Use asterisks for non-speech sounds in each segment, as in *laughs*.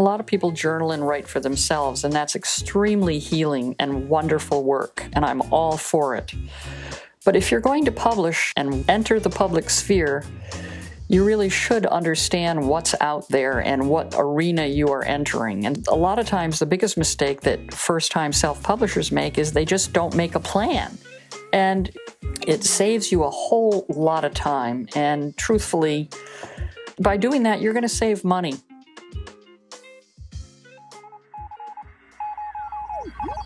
A lot of people journal and write for themselves, and that's extremely healing and wonderful work, and I'm all for it. But if you're going to publish and enter the public sphere, you really should understand what's out there and what arena you are entering. And a lot of times, the biggest mistake that first time self publishers make is they just don't make a plan. And it saves you a whole lot of time. And truthfully, by doing that, you're going to save money.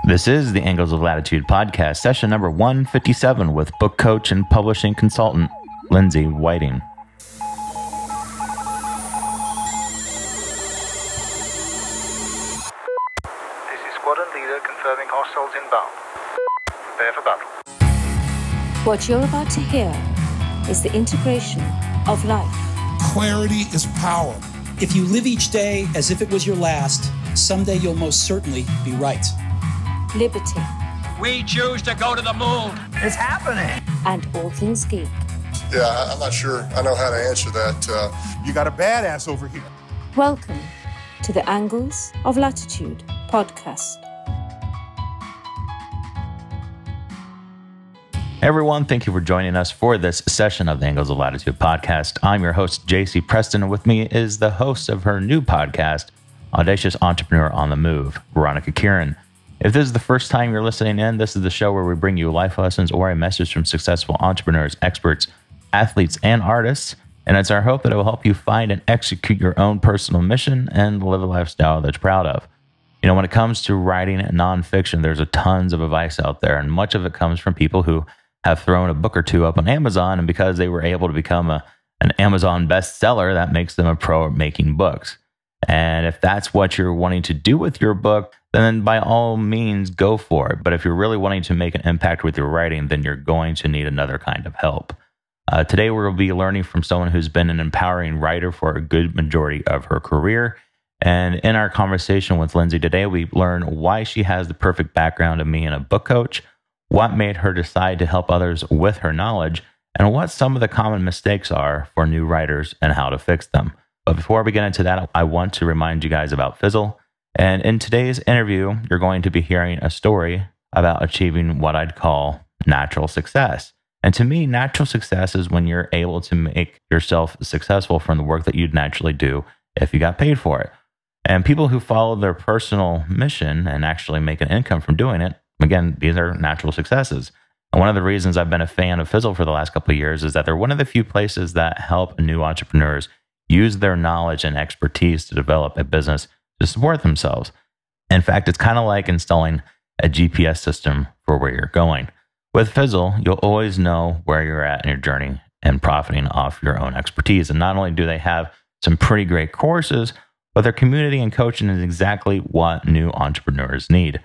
This is the Angles of Latitude podcast, session number 157 with book coach and publishing consultant Lindsay Whiting. This is squadron leader confirming hostiles inbound. Prepare for battle. What you're about to hear is the integration of life, Clarity is power. If you live each day as if it was your last, someday you'll most certainly be right. Liberty, We choose to go to the moon. It's happening. and all things geek. Yeah, I- I'm not sure I know how to answer that. Uh, You got a badass over here. Welcome to the Angles of Latitude podcast. Everyone, thank you for joining us for this session of the Angles of Latitude podcast. I'm your host, JC Preston, and with me is the host of her new podcast, Audacious Entrepreneur on the Move, Veronica Kirin. If this is the first time you're listening in, this is the show where we bring you life lessons or a message from successful entrepreneurs, experts, athletes, and artists. And it's our hope that it will help you find and execute your own personal mission and live a lifestyle that you're proud of. You know, when it comes to writing nonfiction, there's a tons of advice out there, and much of it comes from people who have thrown a book or two up on Amazon, and because they were able to become a, an Amazon bestseller, that makes them a pro at making books. And if that's what you're wanting to do with your book, then by all means go for it. But if you're really wanting to make an impact with your writing, then you're going to need another kind of help. Uh, today, we'll be learning from someone who's been an empowering writer for a good majority of her career. And in our conversation with Lindsay today, we learn why she has the perfect background of being a book coach, what made her decide to help others with her knowledge, and what some of the common mistakes are for new writers and how to fix them. But before we get into that, I want to remind you guys about Fizzle. And in today's interview, you're going to be hearing a story about achieving what I'd call natural success. And to me, natural success is when you're able to make yourself successful from the work that you'd naturally do if you got paid for it. And people who follow their personal mission and actually make an income from doing it, again, these are natural successes. And one of the reasons I've been a fan of Fizzle for the last couple of years is that they're one of the few places that help new entrepreneurs use their knowledge and expertise to develop a business to support themselves. In fact, it's kind of like installing a GPS system for where you're going. With Fizzle, you'll always know where you're at in your journey and profiting off your own expertise. And not only do they have some pretty great courses, but their community and coaching is exactly what new entrepreneurs need.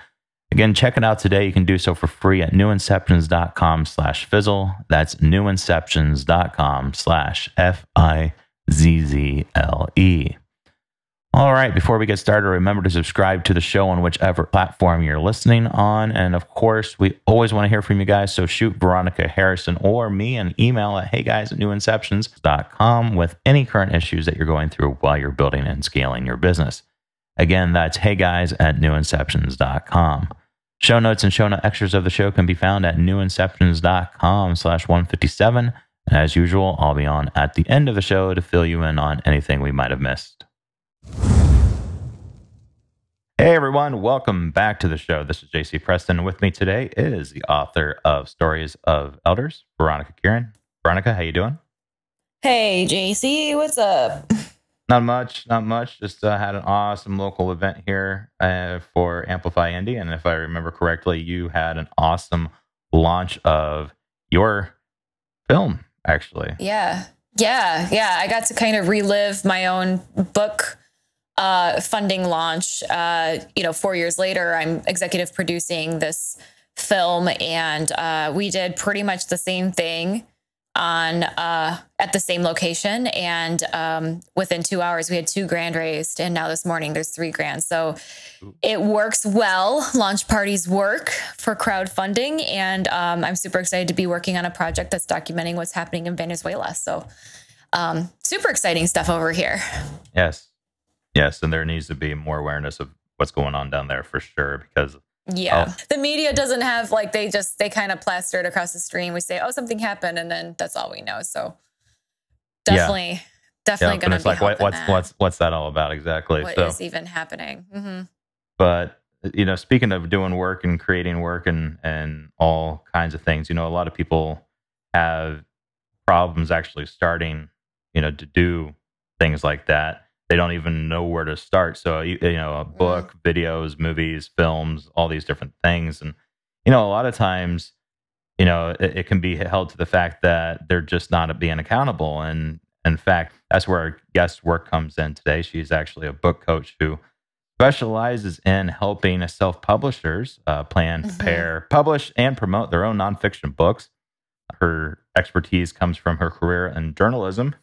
Again, check it out today. You can do so for free at newinceptions.com slash fizzle. That's newinceptions.com slash F-I-Z-Z-L-E. All right, before we get started, remember to subscribe to the show on whichever platform you're listening on. And of course, we always want to hear from you guys. So shoot Veronica Harrison or me an email at heyguys at newinceptions.com with any current issues that you're going through while you're building and scaling your business. Again, that's heyguys at newinceptions.com. Show notes and show note extras of the show can be found at newinceptions.com slash 157. And as usual, I'll be on at the end of the show to fill you in on anything we might have missed. Hey everyone, welcome back to the show. This is JC Preston. With me today is the author of Stories of Elders, Veronica Kirin. Veronica, how you doing? Hey, JC, what's up? Not much, not much. Just uh, had an awesome local event here uh, for Amplify Indy, and if I remember correctly, you had an awesome launch of your film. Actually, Yeah. Yeah. Yeah. I got to kind of relive my own book uh, funding launch. Uh, you know, four years later, I'm executive producing this film, and uh, we did pretty much the same thing on uh, at the same location. And um, within two hours, we had two grand raised, and now this morning there's three grand. So it works well. Launch parties work for crowdfunding, and um, I'm super excited to be working on a project that's documenting what's happening in Venezuela. So um, super exciting stuff over here. Yes. Yes, and there needs to be more awareness of what's going on down there for sure because Yeah. Oh. The media doesn't have like they just they kind of plaster it across the stream. We say, "Oh, something happened," and then that's all we know. So definitely yeah, definitely but going to be like what, what's that. what's what's that all about exactly? What so, is even happening. Mm-hmm. but you know, speaking of doing work and creating work and and all kinds of things, you know, a lot of people have problems actually starting, you know, to do things like that. They don't even know where to start. So you, you know, a book, videos, movies, films, all these different things, and you know, a lot of times, you know, it, it can be held to the fact that they're just not being accountable. And in fact, that's where our guest work comes in today. She's actually a book coach who specializes in helping self publishers uh, plan, Mhm. prepare, publish, and promote their own nonfiction books. Her expertise comes from her career in journalism,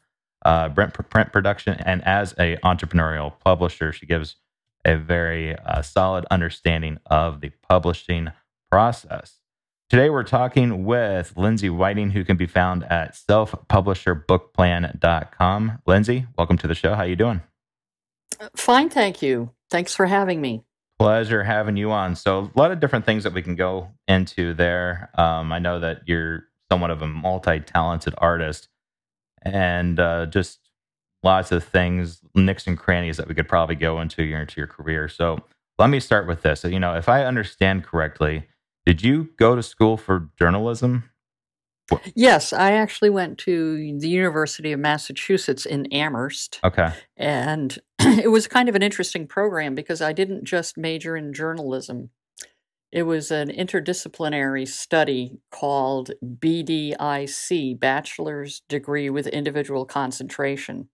uh, print, print production, and as a entrepreneurial publisher, she gives a very uh, solid understanding of the publishing process. Today, we're talking with Lindsay Whiting, who can be found at selfpublisherbookplan.com. Lindsay, welcome to the show. How are you doing? Fine, thank you. Thanks for having me. Pleasure having you on. So, a lot of different things that we can go into there. Um, I know that you're somewhat of a multi talented artist and uh, just lots of things, nicks and crannies that we could probably go into your, into your career. So, let me start with this. You know, if I understand correctly, did you go to school for journalism? Yes, I actually went to the University of Massachusetts in Amherst, Okay. and *clears throat* it was kind of an interesting program because I didn't just major in journalism. It was an interdisciplinary study called BDIC, Bachelor's Degree with Individual Concentration.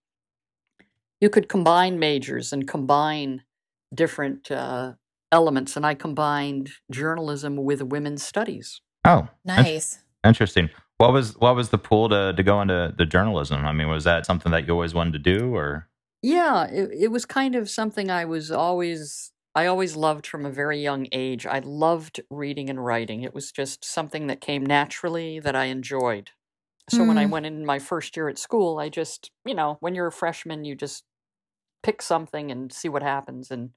You could combine majors and combine different uh, elements, and I combined journalism with women's studies. Oh, Nice. Interesting. What was what was the pull to to go into the journalism? I mean, was that something that you always wanted to do, or Yeah, it, it was kind of something I was always I always loved from a very young age. I loved reading and writing. It was just something that came naturally that I enjoyed. So when I Mm. went in my first year at school, I just, you know, when you're a freshman, you just pick something and see what happens and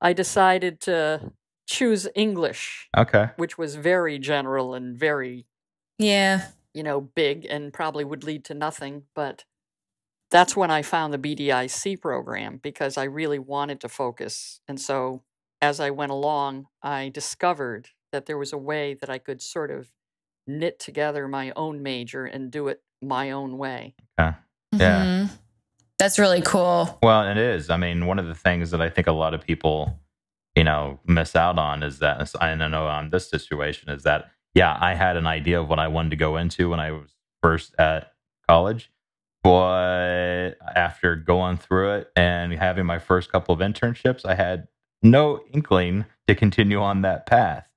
I decided to choose English, okay? which was very general and very Yeah. you know, big and probably would lead to nothing. But that's when I found the BDIC program because I really wanted to focus. And so as I went along, I discovered that there was a way that I could sort of knit together my own major and do it my own way. Yeah. Mhm. That's really cool. Well, it is. I mean, one of the things that I think a lot of people, you know, miss out on is that I don't know on this situation is that yeah, I had an idea of what I wanted to go into when I was first at college, but after going through it and having my first couple of internships, I had no inkling to continue on that path.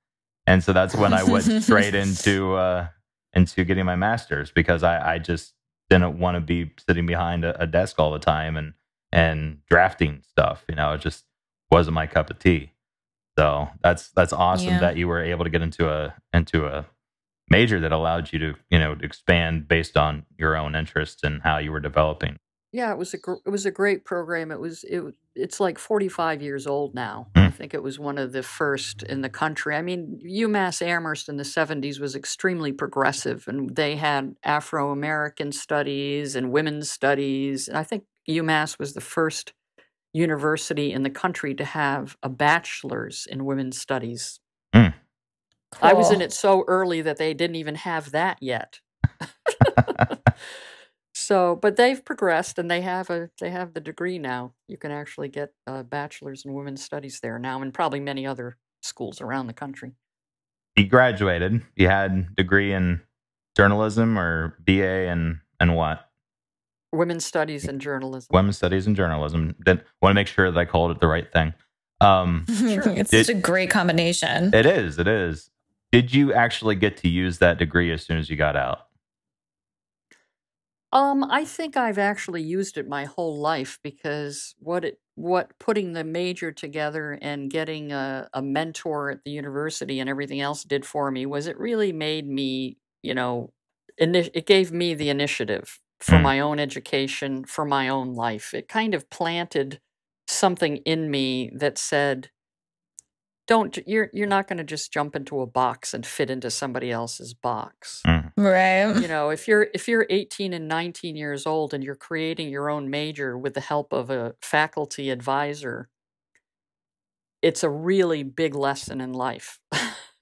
And so that's when I went straight *laughs* into uh into getting my master's because I, I just didn't want to be sitting behind a, a desk all the time and and drafting stuff. You know, it just wasn't my cup of tea. So that's that's awesome Yeah. that you were able to get into a into a major that allowed you to you know expand based on your own interests and how you were developing. Yeah, it was a gr- it was a great program. It was it it's like 45 years old now. I Mm. think it was one of the first in the country. I mean, UMass Amherst in the 70s was extremely progressive and they had Afro American studies and women's studies. And I think UMass was the first university in the country to have a bachelor's in women's studies. I was in it so early that they didn't even have that yet. *laughs* So, but they've progressed and they have a they have the degree now. You can actually get a bachelor's in women's studies there now, and probably many other schools around the country. You graduated. You had degree in journalism or BA and and what? Women's studies and journalism. Women's studies and journalism. Didn't want to make sure that I called it the right thing. Um, *laughs* it's Did- such a great combination. it is. It is. Did you actually get to use that degree as soon as you got out? Um, I think I've actually used it my whole life because what it what putting the major together and getting a, a mentor at the university and everything else did for me was it really made me, you know, ini- it gave me the initiative for Mm. my own education, for my own life. It kind of planted something in me that said, don't you're you're not going to just jump into a box and fit into somebody else's box. Mm. Right. You know, if you're if you're 18 and 19 years old and you're creating your own major with the help of a faculty advisor, it's a really big lesson in life. *laughs* *laughs*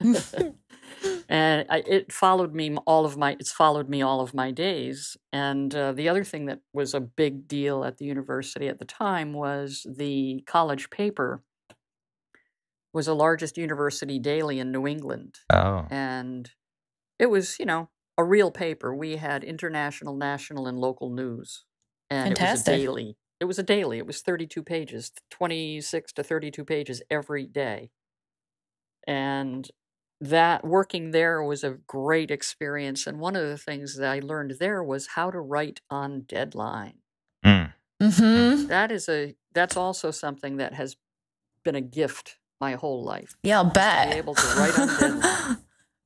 and I, it followed me all of my it's followed me all of my days and uh, the other thing that was a big deal at the university at the time was the college paper was the largest university daily in new england. Oh. and it was you know a real paper. We had international national and local news. And it was a daily it was a daily. It was 32 pages 26 to 32 pages every day. And that working there was a great experience. And one of the things that i learned there was how to write on deadline. Mm. Mm-hmm. that is a that's also something that has been a gift my whole life Yeah, I'll just to bet. be able to write on deadline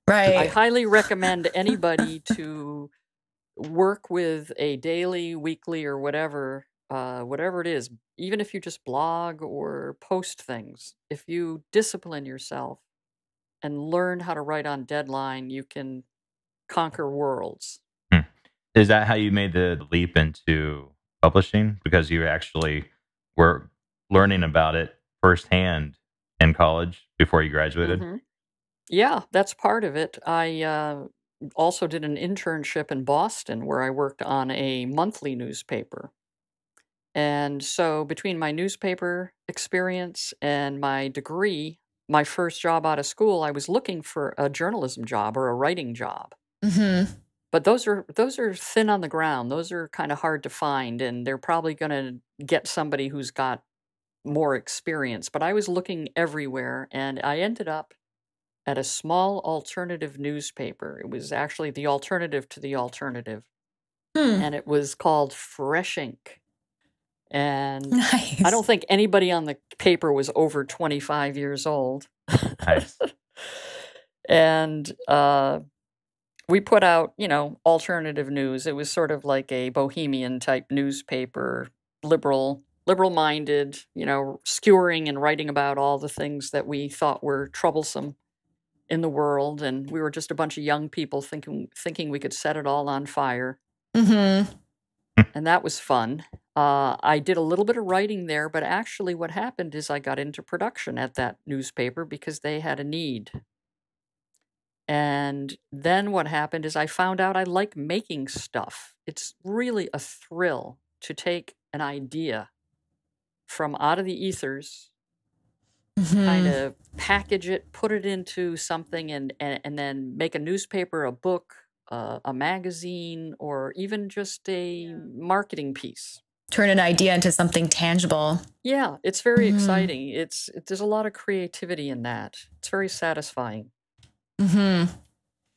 *laughs* I highly recommend anybody to work with a daily, weekly, or whatever, uh, whatever it is. Even if you just blog or post things, if you discipline yourself and learn how to write on deadline, you can conquer worlds. Is that how you made the leap into publishing? Because you actually were learning about it firsthand in college before you graduated? Mhm. Yeah, that's part of it. I uh, also did an internship in Boston where I worked on a monthly newspaper. And so, between my newspaper experience and my degree, my first job out of school, I was looking for a journalism job or a writing job. Mm-hmm. But those are those are thin on the ground. Those are kind of hard to find, and they're probably going to get somebody who's got more experience. But I was looking everywhere, and I ended up at a small alternative newspaper. It was actually the alternative to the alternative, Hmm. and it was called Fresh Ink. And *laughs* Nice. I don't think anybody on the paper was over 25 years old. Nice. *laughs* and uh, we put out, you know, alternative news. It was sort of like a bohemian type newspaper, liberal, liberal minded, you know, skewering and writing about all the things that we thought were troublesome in the world. And we were just a bunch of young people thinking thinking we could set it all on fire Mm-hmm. *laughs* and that was fun. Uh, I did a little bit of writing there, but actually, what happened is I got into production at that newspaper because they had a need. And then what happened is I found out I like making stuff. It's really a thrill to take an idea from out of the ethers, kind Mm-hmm. of package it, put it into something, and, and, and then make a newspaper, a book, uh, a magazine, or even just a marketing piece. Turn an idea into something tangible. Yeah, it's very Mhm. exciting. It's it, there's a lot of creativity in that. It's very satisfying. Mm-hmm.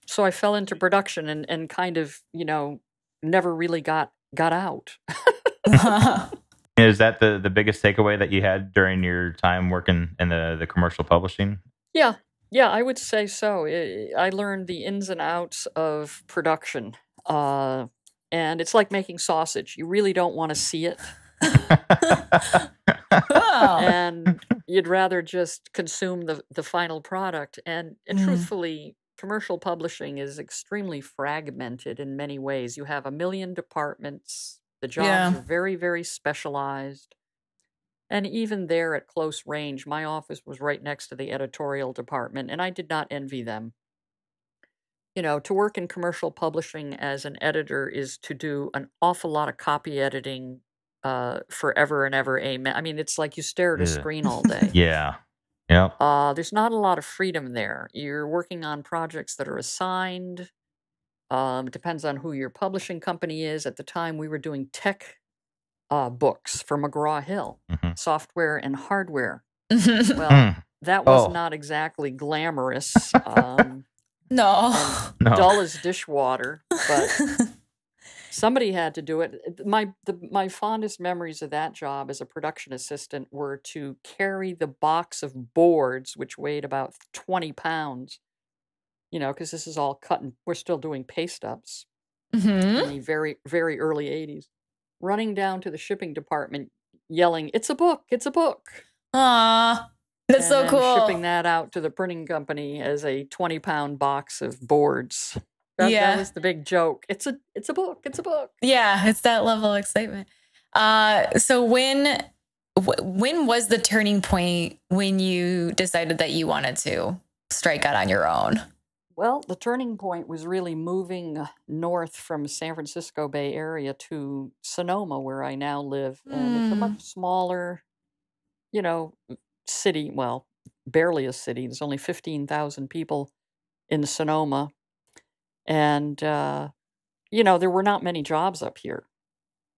So I fell into production and and kind of you know never really got got out. *laughs* *laughs* Is that the, the biggest takeaway that you had during your time working in the, the commercial publishing? yeah, yeah, I would say so. I I learned the ins and outs of production, uh, and it's like making sausage. You really don't want to see it, *laughs* oh. and you'd rather just consume the the final product. And and Mm. truthfully, commercial publishing is extremely fragmented in many ways. You have a million departments. The jobs Yeah. are very very specialized. And even there at close range, my office was right next to the editorial department, and I did not envy them. You know, to work in commercial publishing as an editor is to do an awful lot of copy editing uh, forever and ever. Amen. I mean, it's like you stare at a Yeah. screen all day. *laughs* yeah. Yep. Uh, there's not a lot of freedom there. You're working on projects that are assigned. Um, depends on who your publishing company is. At the time, we were doing tech uh, books for McGraw Hill, Mhm. software and hardware. Mm-hmm. Well, Mm. that was Oh. not exactly glamorous, um, *laughs* no. *laughs* No. dull as dishwater, but *laughs* somebody had to do it. It- My the, my fondest memories of that job as a production assistant were to carry the box of boards, which weighed about twenty pounds. You know, because this is all cut and we're still doing paste ups hmm in the very very early '80s. Running down to the shipping department, yelling, "It's a book! It's a book!" Aw, that's so cool. Shipping that out to the printing company as a twenty pound box of boards. That, Yeah. that was the big joke. It's a it's a book. It's a book. Yeah, it's that level of excitement. Uh, so when when was the turning point when you decided that you wanted to strike out on your own? Well, the turning point was really moving north from San Francisco Bay Area to Sonoma, where I now live, and it's a Mm. much smaller, you know, city. Well, barely a city. There's only fifteen thousand people in Sonoma, and uh, you know there were not many jobs up here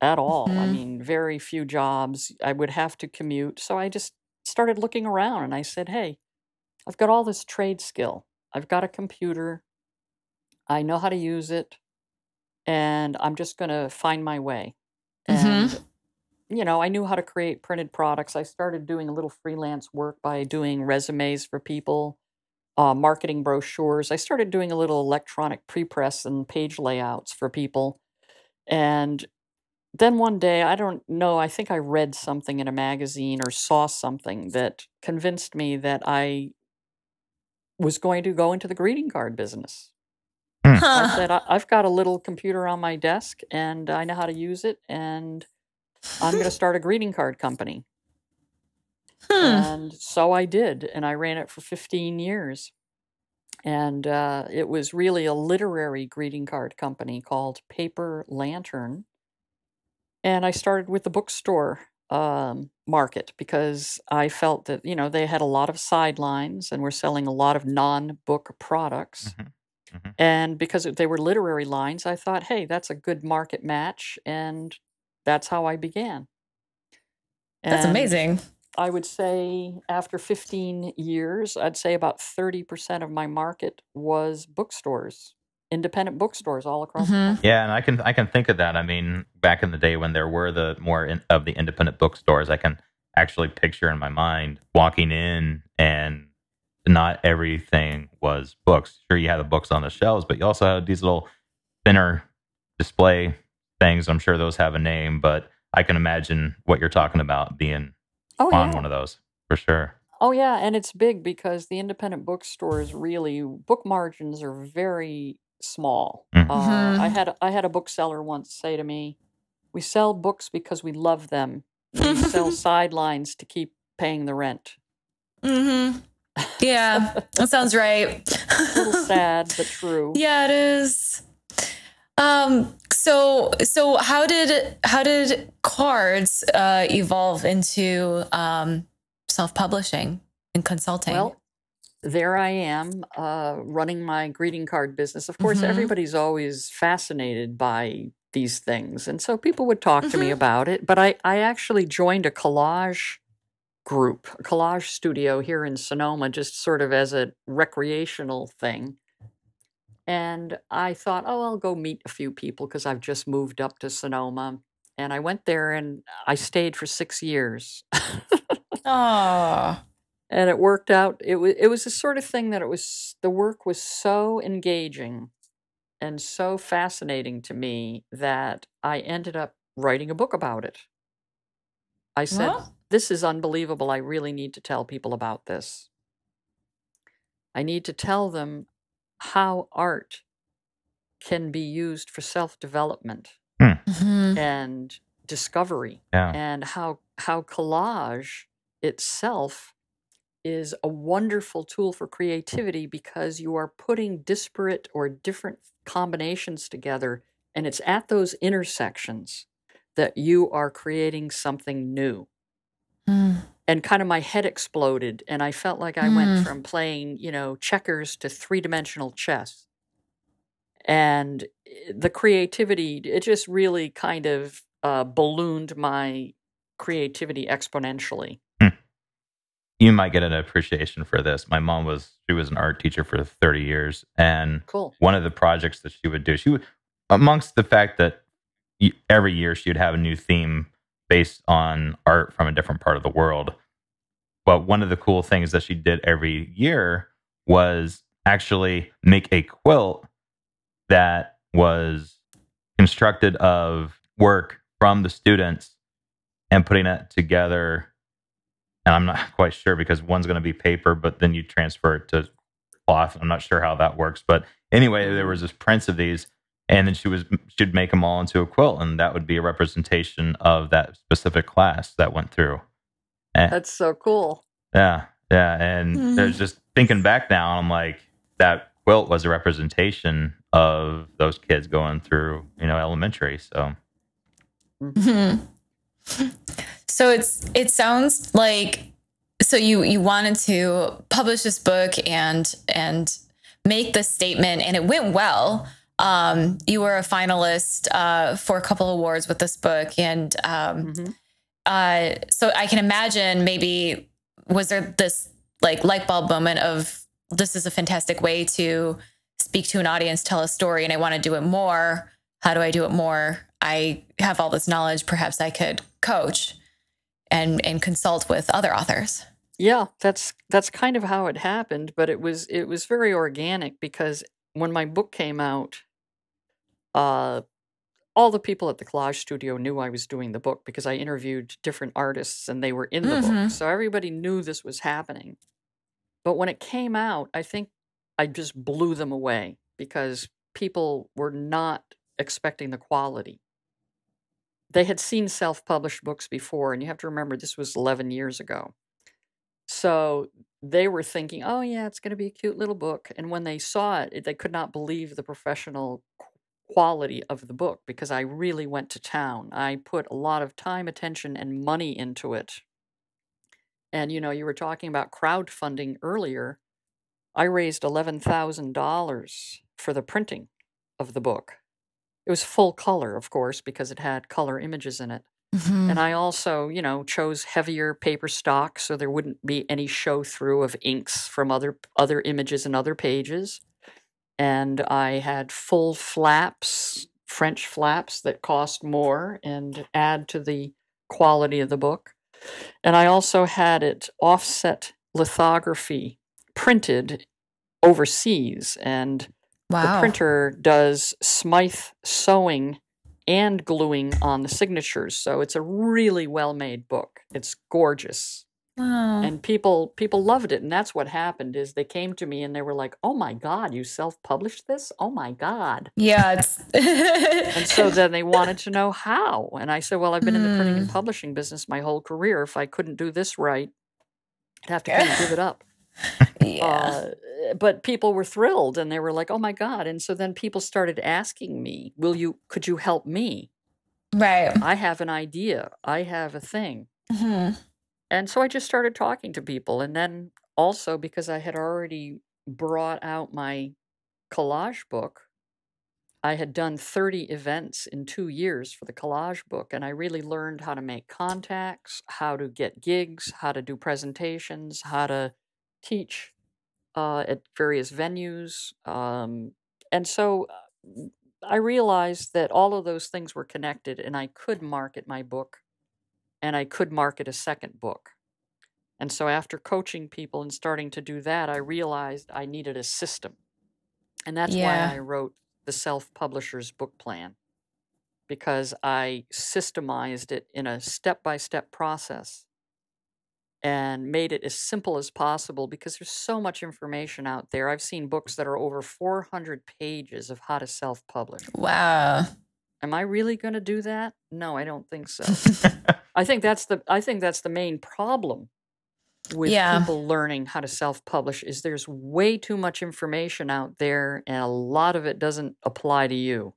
at all. I Mhm. mean, very few jobs. I would have to commute, so I just started looking around, and I said, "Hey, I've got all this trade skill. I've got a computer. I know how to use it, and I'm just going to find my way." And you know, I knew how to create printed products. I started doing a little freelance work by doing resumes for people, uh, marketing brochures. I started doing a little electronic pre-press and page layouts for people. And then one day, I don't know, I think I read something in a magazine or saw something that convinced me that I was going to go into the greeting card business. I said, I, I've got a little computer on my desk and I know how to use it, and I'm going *laughs* to start a greeting card company. Hmm. And so I did, and I ran it for 15 years. And uh, it was really a literary greeting card company called Paper Lantern. And I started with the bookstore um, market because I felt that, you know, they had a lot of sidelines and were selling a lot of non book products. Mhm. Mhm. And because they were literary lines, I thought, hey, that's a good market match. And that's how I began. That's amazing. I would say after 15 years, I'd say about 30% of my market was bookstores, independent bookstores all across the Mhm. country. Yeah, and I can I can think of that. I mean, back in the day when there were the more in, of the independent bookstores, I can actually picture in my mind walking in and not everything was books. Sure, you had the books on the shelves, but you also had these little thinner display things. I'm sure those have a name, but I can imagine what you're talking about being Oh, on yeah. one of those for sure. Oh, yeah. And it's big because the independent bookstores really, book margins are very small. Mhm. Uh, I Mhm. had I had a bookseller once say to me, "We sell books because we love them. We sell *laughs* sidelines to keep paying the rent." Mm-hmm. Yeah, that sounds right. A *laughs* little sad, but true. Yeah, it is. Um. So, so how did how did cards uh, evolve into um, self publishing and consulting? Well, there I am uh, running my greeting card business. Of course, Mhm. everybody's always fascinated by these things. And so people would talk to me Mhm. about it. But I, I actually joined a collage group, a collage studio here in Sonoma, just sort of as a recreational thing. And I thought, oh, I'll go meet a few people because I've just moved up to Sonoma. And I went there and I stayed for six years. *laughs* oh, and it worked out it was it was the sort of thing that it was the work was so engaging and so fascinating to me that I ended up writing a book about it. I said, Well. This is unbelievable. I really need to tell people about this. I need to tell them how art can be used for self development Mhm. and discovery Yeah. and how how collage itself is a wonderful tool for creativity because you are putting disparate or different combinations together and it's at those intersections that you are creating something new Mm. and kind of my head exploded and i felt like i went Mm. from playing you know checkers to three-dimensional chess and eh, the creativity it just really kind of uh, ballooned my creativity exponentially You might get an appreciation for this. My mom was she was an art teacher for 30 years and cool one of the projects that she would do, she would, amongst the fact that every year she would have a new theme based on art from a different part of the world. But one of the cool things that she did every year was actually make a quilt that was constructed of work from the students and putting it together. And I'm not *laughs* quite sure because one's going to be paper, but then you transfer it to cloth. I'm not sure how that works, but anyway, there was this prints of these, and then she was she'd make them all into a quilt, and that would be a representation of that specific class that went through. And, That's so cool. yeah, yeah, and Mhm. there's just thinking back now, I'm like that quilt was a representation of those kids going through, you know, elementary. So Mhm. *laughs* So it's it sounds like so you you wanted to publish this book and and make this statement and it went well. Um, you were a finalist uh, for a couple awards with this book and um, Mhm. uh, so I can imagine maybe was there this like light bulb moment of this is a fantastic way to speak to an audience, tell a story, and I want to do it more. How do I do it more? I have all this knowledge. Perhaps I could coach and and consult with other authors. Yeah, that's that's kind of how it happened, but it was it was very organic because when my book came out, uh, all the people at the collage studio knew I was doing the book because I interviewed different artists and they were in the Mhm. book, so everybody knew this was happening. But when it came out, I think I just blew them away because people were not expecting the quality. They had seen self-published books before, and you have to remember this was 11 years ago. So they were thinking, oh, yeah, it's going to be a cute little book. And when they saw it, it- they could not believe the professional quality of the book because I really went to town. I put a lot of time, attention, and money into it. And, you know, you were talking about crowdfunding earlier. I raised $11,000 for the printing of the book. It was full color, of course, because it had color images in it. Mm-hmm. And I also, you know, chose heavier paper stock so there wouldn't be any show through of inks from other other images and other pages. And I had full flaps, French flaps that cost more and add to the quality of the book. And I also had it offset lithography printed overseas and the printer does Smythe sewing and gluing on the signatures. So it's a really well made book. It's gorgeous. Wow. And people people loved it. And that's what happened is they came to me and they were like, Oh my God, you self-published this? Oh my God. yeah, it's *laughs* And so *laughs* then they wanted to know how. And I said, Well, I've been in the printing and Hmm. publishing business my whole career. If I couldn't do this right, I'd have to kind of give it *laughs* up. Yeah. Uh, but people were thrilled and they were like, "Oh my god!" And so then people started asking me, "Will you? Could you help me? right. I have an idea. I have a thing." Mhm. And so I just started talking to people, and then also because I had already brought out my collage book, I had done 30 events in two years for the collage book, and I really learned how to make contacts, how to get gigs, how to do presentations, how to teach uh, at various venues. Um, and so uh, I realized that all of those things were connected, and I could market my book and I could market a second book. And so after coaching people and starting to do that, I realized I needed a system. And that's Yeah. why I wrote the self publisher's book plan because I systemized it in a step by step process and made it as simple as possible because there's so much information out there. I've seen books that are over 400 pages of how to self publish. Wow. Am I really going to do that? No, I don't think so. *laughs* I think that's the I think that's the main problem with Yeah. people learning how to self-publish is there's way too much information out there and a lot of it doesn't apply to you.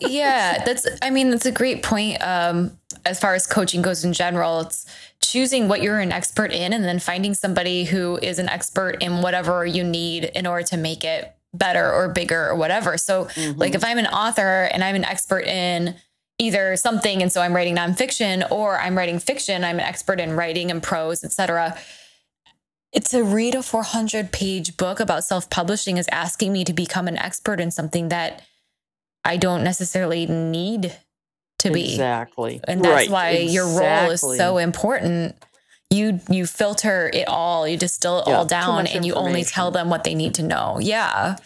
yeah, *laughs* that's I mean, that's a great point. Um, as far as coaching goes in general, it's choosing what you're an expert in and then finding somebody who is an expert in whatever you need in order to make it better or bigger or whatever. So mm-hmm. like if I'm an author and I'm an expert in either something and so I'm writing nonfiction or I'm writing fiction, I'm an expert in writing and prose, etc. It's to read a 400 page book about self publishing is asking me to become an expert in something that I don't necessarily need to be. Exactly. And that's Right, why your role is so important. You you filter it all, you distill it Yeah, all down and you only tell them what they need to know. Yeah.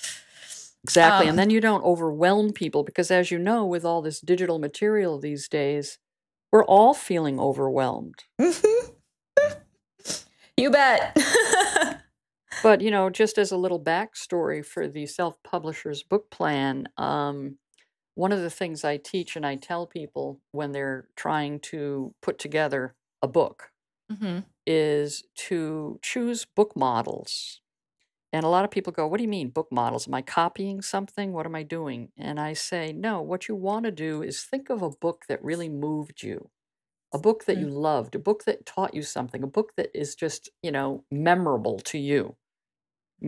Exactly. Um, and then you don't overwhelm people because as you know with all this digital material these days, We're all feeling overwhelmed. *laughs* you bet. *laughs* but, you know, just as a little backstory for the self publisher's book plan, um, one of the things I teach and I tell people when they're trying to put together a book mm-hmm. is to choose book models. And a lot of people go, What do you mean, book models? Am I copying something? What am I doing? And I say, No, what you want to do is think of a book that really moved you, a book that you Mm. loved, a book that taught you something, a book that is just, you know, memorable to you.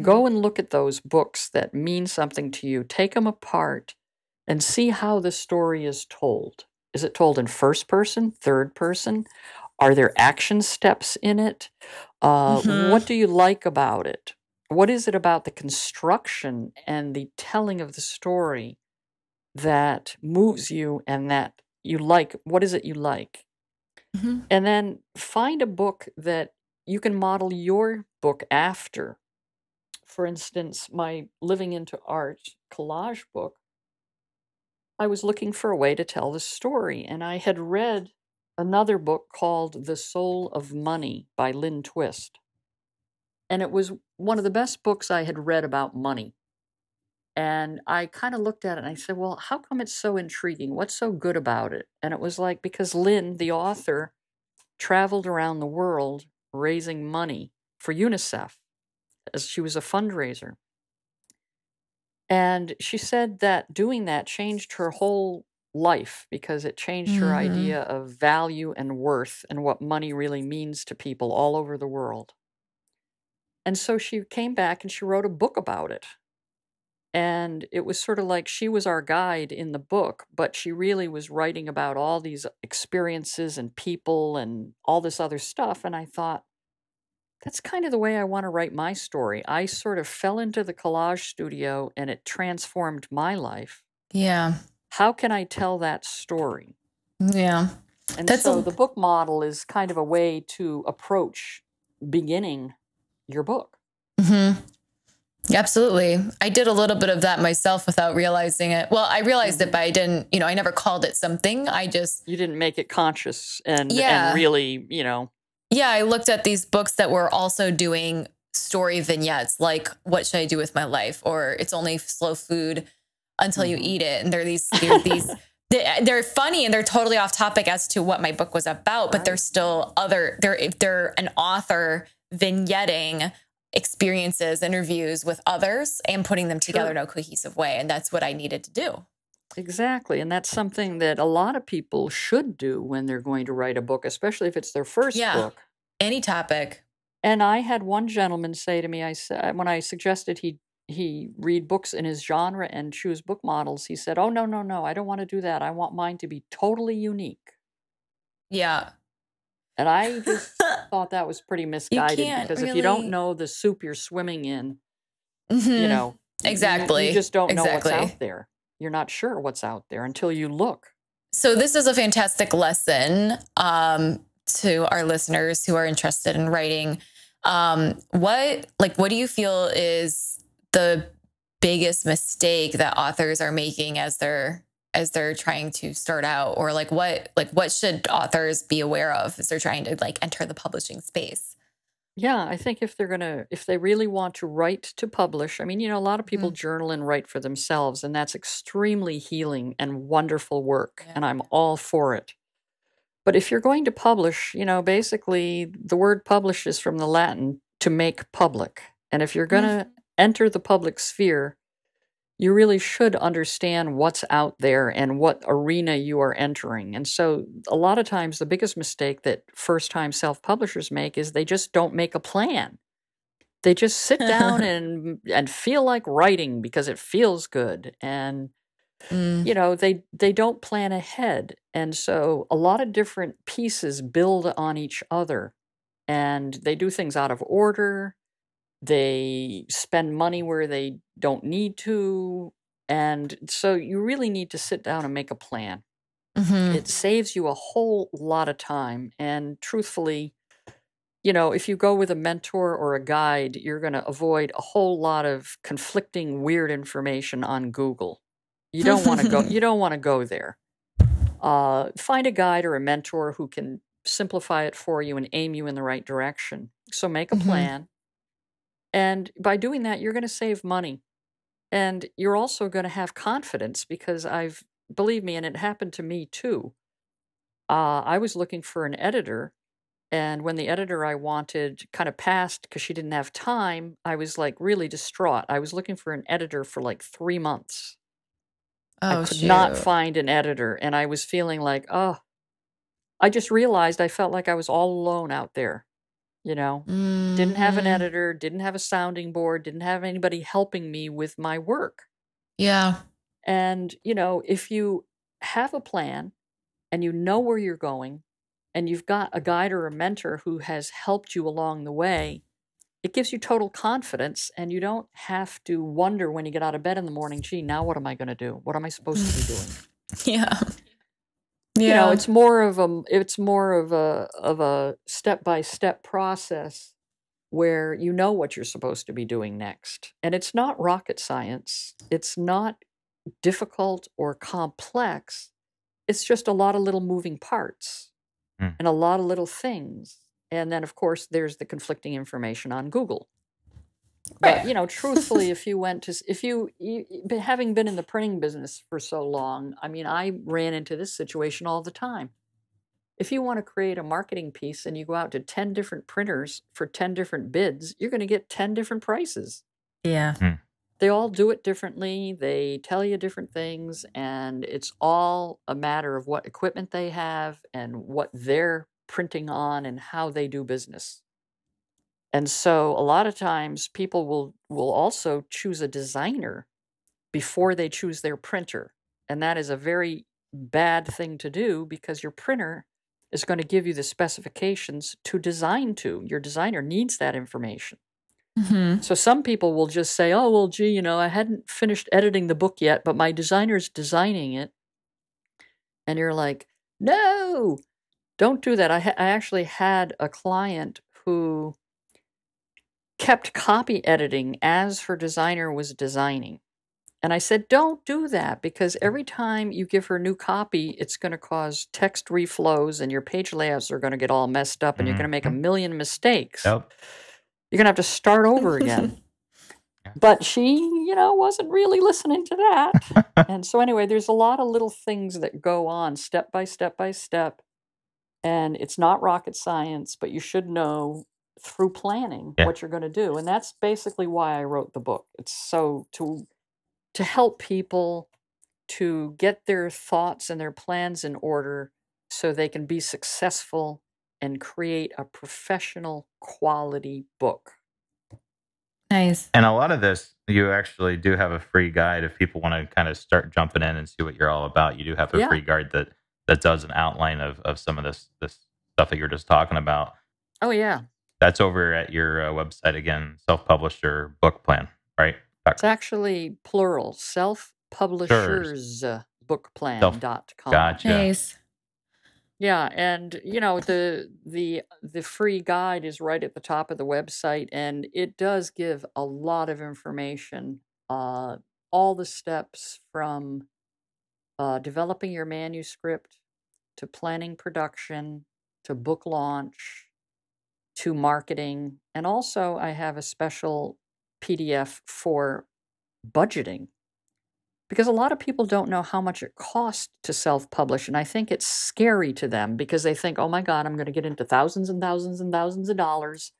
Go and look at those books that mean something to you, take them apart, and see how the story is told. Is it told in first person, third person? Are there action steps in it? Uh, Mhm. What do you like about it? What is it about the construction and the telling of the story that moves you and that you like? What is it you like? Mm-hmm. And then find a book that you can model your book after. For instance, my Living into Art collage book, I was looking for a way to tell the story, and I had read another book called The Soul of Money by Lynn Twist. And it was one of the best books I had read about money. And I kind of looked at it and I said, Well, how come it's so intriguing? What's so good about it? And it was like, because Lynn, the author, traveled around the world raising money for UNICEF as she was a fundraiser. And she said that doing that changed her whole life because it changed her Mhm. idea of value and worth and what money really means to people all over the world. And so she came back and she wrote a book about it. And it was sort of like she was our guide in the book, but she really was writing about all these experiences and people and all this other stuff. And I thought, that's kind of the way I want to write my story. I sort of fell into the collage studio and it transformed my life. Yeah. How can I tell that story? Yeah. And That's so a- the book model is kind of a way to approach beginning your book. Mm-hmm. Absolutely. I did a little bit of that myself without realizing it. Well, I realized Mm-hmm. it, but I didn't, you know, I never called it something. I just, You didn't make it conscious and, Yeah. and really, you know, yeah, I looked at these books that were also doing story vignettes, like "What should I do with my life?" or "It's only slow food until you Mhm. eat it." And they're these, they're these, *laughs* they- they're funny and they're totally off topic as to what my book was about, but they're still other. They're they're an author vignetting experiences, interviews with others, and putting them together Sure. in a cohesive way, and that's what I needed to do. Exactly. And that's something that a lot of people should do when they're going to write a book, especially if it's their first Yeah. book. Any topic. And I had one gentleman say to me, I said when I suggested he he read books in his genre and choose book models, he said, "Oh no, no, no, I don't want to do that. I want mine to be totally unique." Yeah. And I just *laughs* thought that was pretty misguided because if you don't know the soup you're swimming in, Mhm. you know, you- Exactly. you, just don't know Exactly. what's out there. You're not sure what's out there until you look. So this is a fantastic lesson um, to our listeners who are interested in writing. Um, what like what do you feel is the biggest mistake that authors are making as they're as they're trying to start out or like what like what should authors be aware of as they're trying to like enter the publishing space Yeah, I think if they're going to, if they really want to write to publish, I mean, you know, a lot of people mm. journal and write for themselves, and that's extremely healing and wonderful work, and I'm all for it. But if you're going to publish, you know, basically the word publish is from the Latin to make public. And if you're going to enter the public sphere, you really should understand what's out there and what arena you are entering. And so, a lot of times, the biggest mistake that first time self publishers make is they just don't make a plan. They just sit down *laughs* and and feel like writing because it feels good and Mm. you know they they don't plan ahead and so a lot of different pieces build on each other and they do things out of order they spend money where they don't need to and so you really need to sit down and make a plan Mhm. it saves you a whole lot of time and truthfully you know if you go with a mentor or a guide you're going to avoid a whole lot of conflicting weird information on google you don't want to go *laughs* you don't want to go there Uh, find a guide or a mentor who can simplify it for you and aim you in the right direction. So make a Mhm. plan. And by doing that, you're going to save money. And you're also going to have confidence because I've, believe me, and it happened to me too. Uh, I was looking for an editor. And when the editor I wanted kind of passed because she didn't have time, I was like really distraught. I was looking for an editor for like three months. Oh, I could not find an editor. And I was feeling like, oh, I just realized I felt like I was all alone out there. You know, didn't have an Mhm. editor, didn't have a sounding board, didn't have anybody helping me with my work. Yeah. And, you know, if you have a plan and you know where you're going and you've got a guide or a mentor who has helped you along the way, it gives you total confidence and you don't have to wonder when you get out of bed in the morning, gee, now what am I going to do? What am I supposed to be doing? *laughs* Yeah. You know it's more of a it's more of a of a step by step process where you know what you're supposed to be doing next. And it's not rocket science. It's not difficult or complex. It's just a lot of little moving parts Hmm. and a lot of little things. And then of course there's the conflicting information on google but *laughs* you know truthfully if you went to if you, you having been in the printing business for so long i mean i ran into this situation all the time. If you want to create a marketing piece and you go out to 10 different printers for 10 different bids you're going to get 10 different prices. Yeah. Hmm. they all do it differently they tell you different things and it's all a matter of what equipment they have and what they're printing on and how they do business and so a lot of times people will will also choose a designer before they choose their printer and that is a very bad thing to do because your printer is going to give you the specifications to design to your designer needs that information hmm so some people will just say, "Oh, well, gee, you know, I hadn't finished editing the book yet, but my designer's designing it." And you're like, "No, don't do that." I, ha- I actually had a client who kept copy editing as her designer was designing. And I said, "Don't do that because mm. every time you give her new copy, it's going to cause text reflows and your page layouts are going to get all messed up and you're going to make a mm-hmm. million mistakes." Yep. You're going to have to start over again. *laughs* but she, you know, wasn't really listening to that. *laughs* and so, anyway, there's a lot of little things that go on step by step by step. And it's not rocket science, but you should know through planning Yeah. what you're going to do. And that's basically why I wrote the book. It's so to to help people to get their thoughts and their plans in order so they can be successful and create a professional quality book. Nice. And a lot of this, you actually do have a free guide if people want to kind of start jumping in and see what you're all about. You do have a Yeah. free guide that that does an outline of of some of this this stuff that you're just talking about. Oh yeah. That's over at your uh, website again, self publisher book plan, right? It's actually plural, self-publishers bookplan.com. Gotcha. Nice. Yeah, and you know the the the free guide is right at the top of the website and it does give a lot of information uh all the steps from uh developing your manuscript to planning production to book launch to marketing and also I have a special PDF for budgeting. Because a lot of people don't know how much it costs to self-publish and i think it's scary to them because they think oh my god i'm going to get into thousands and thousands and thousands of dollars.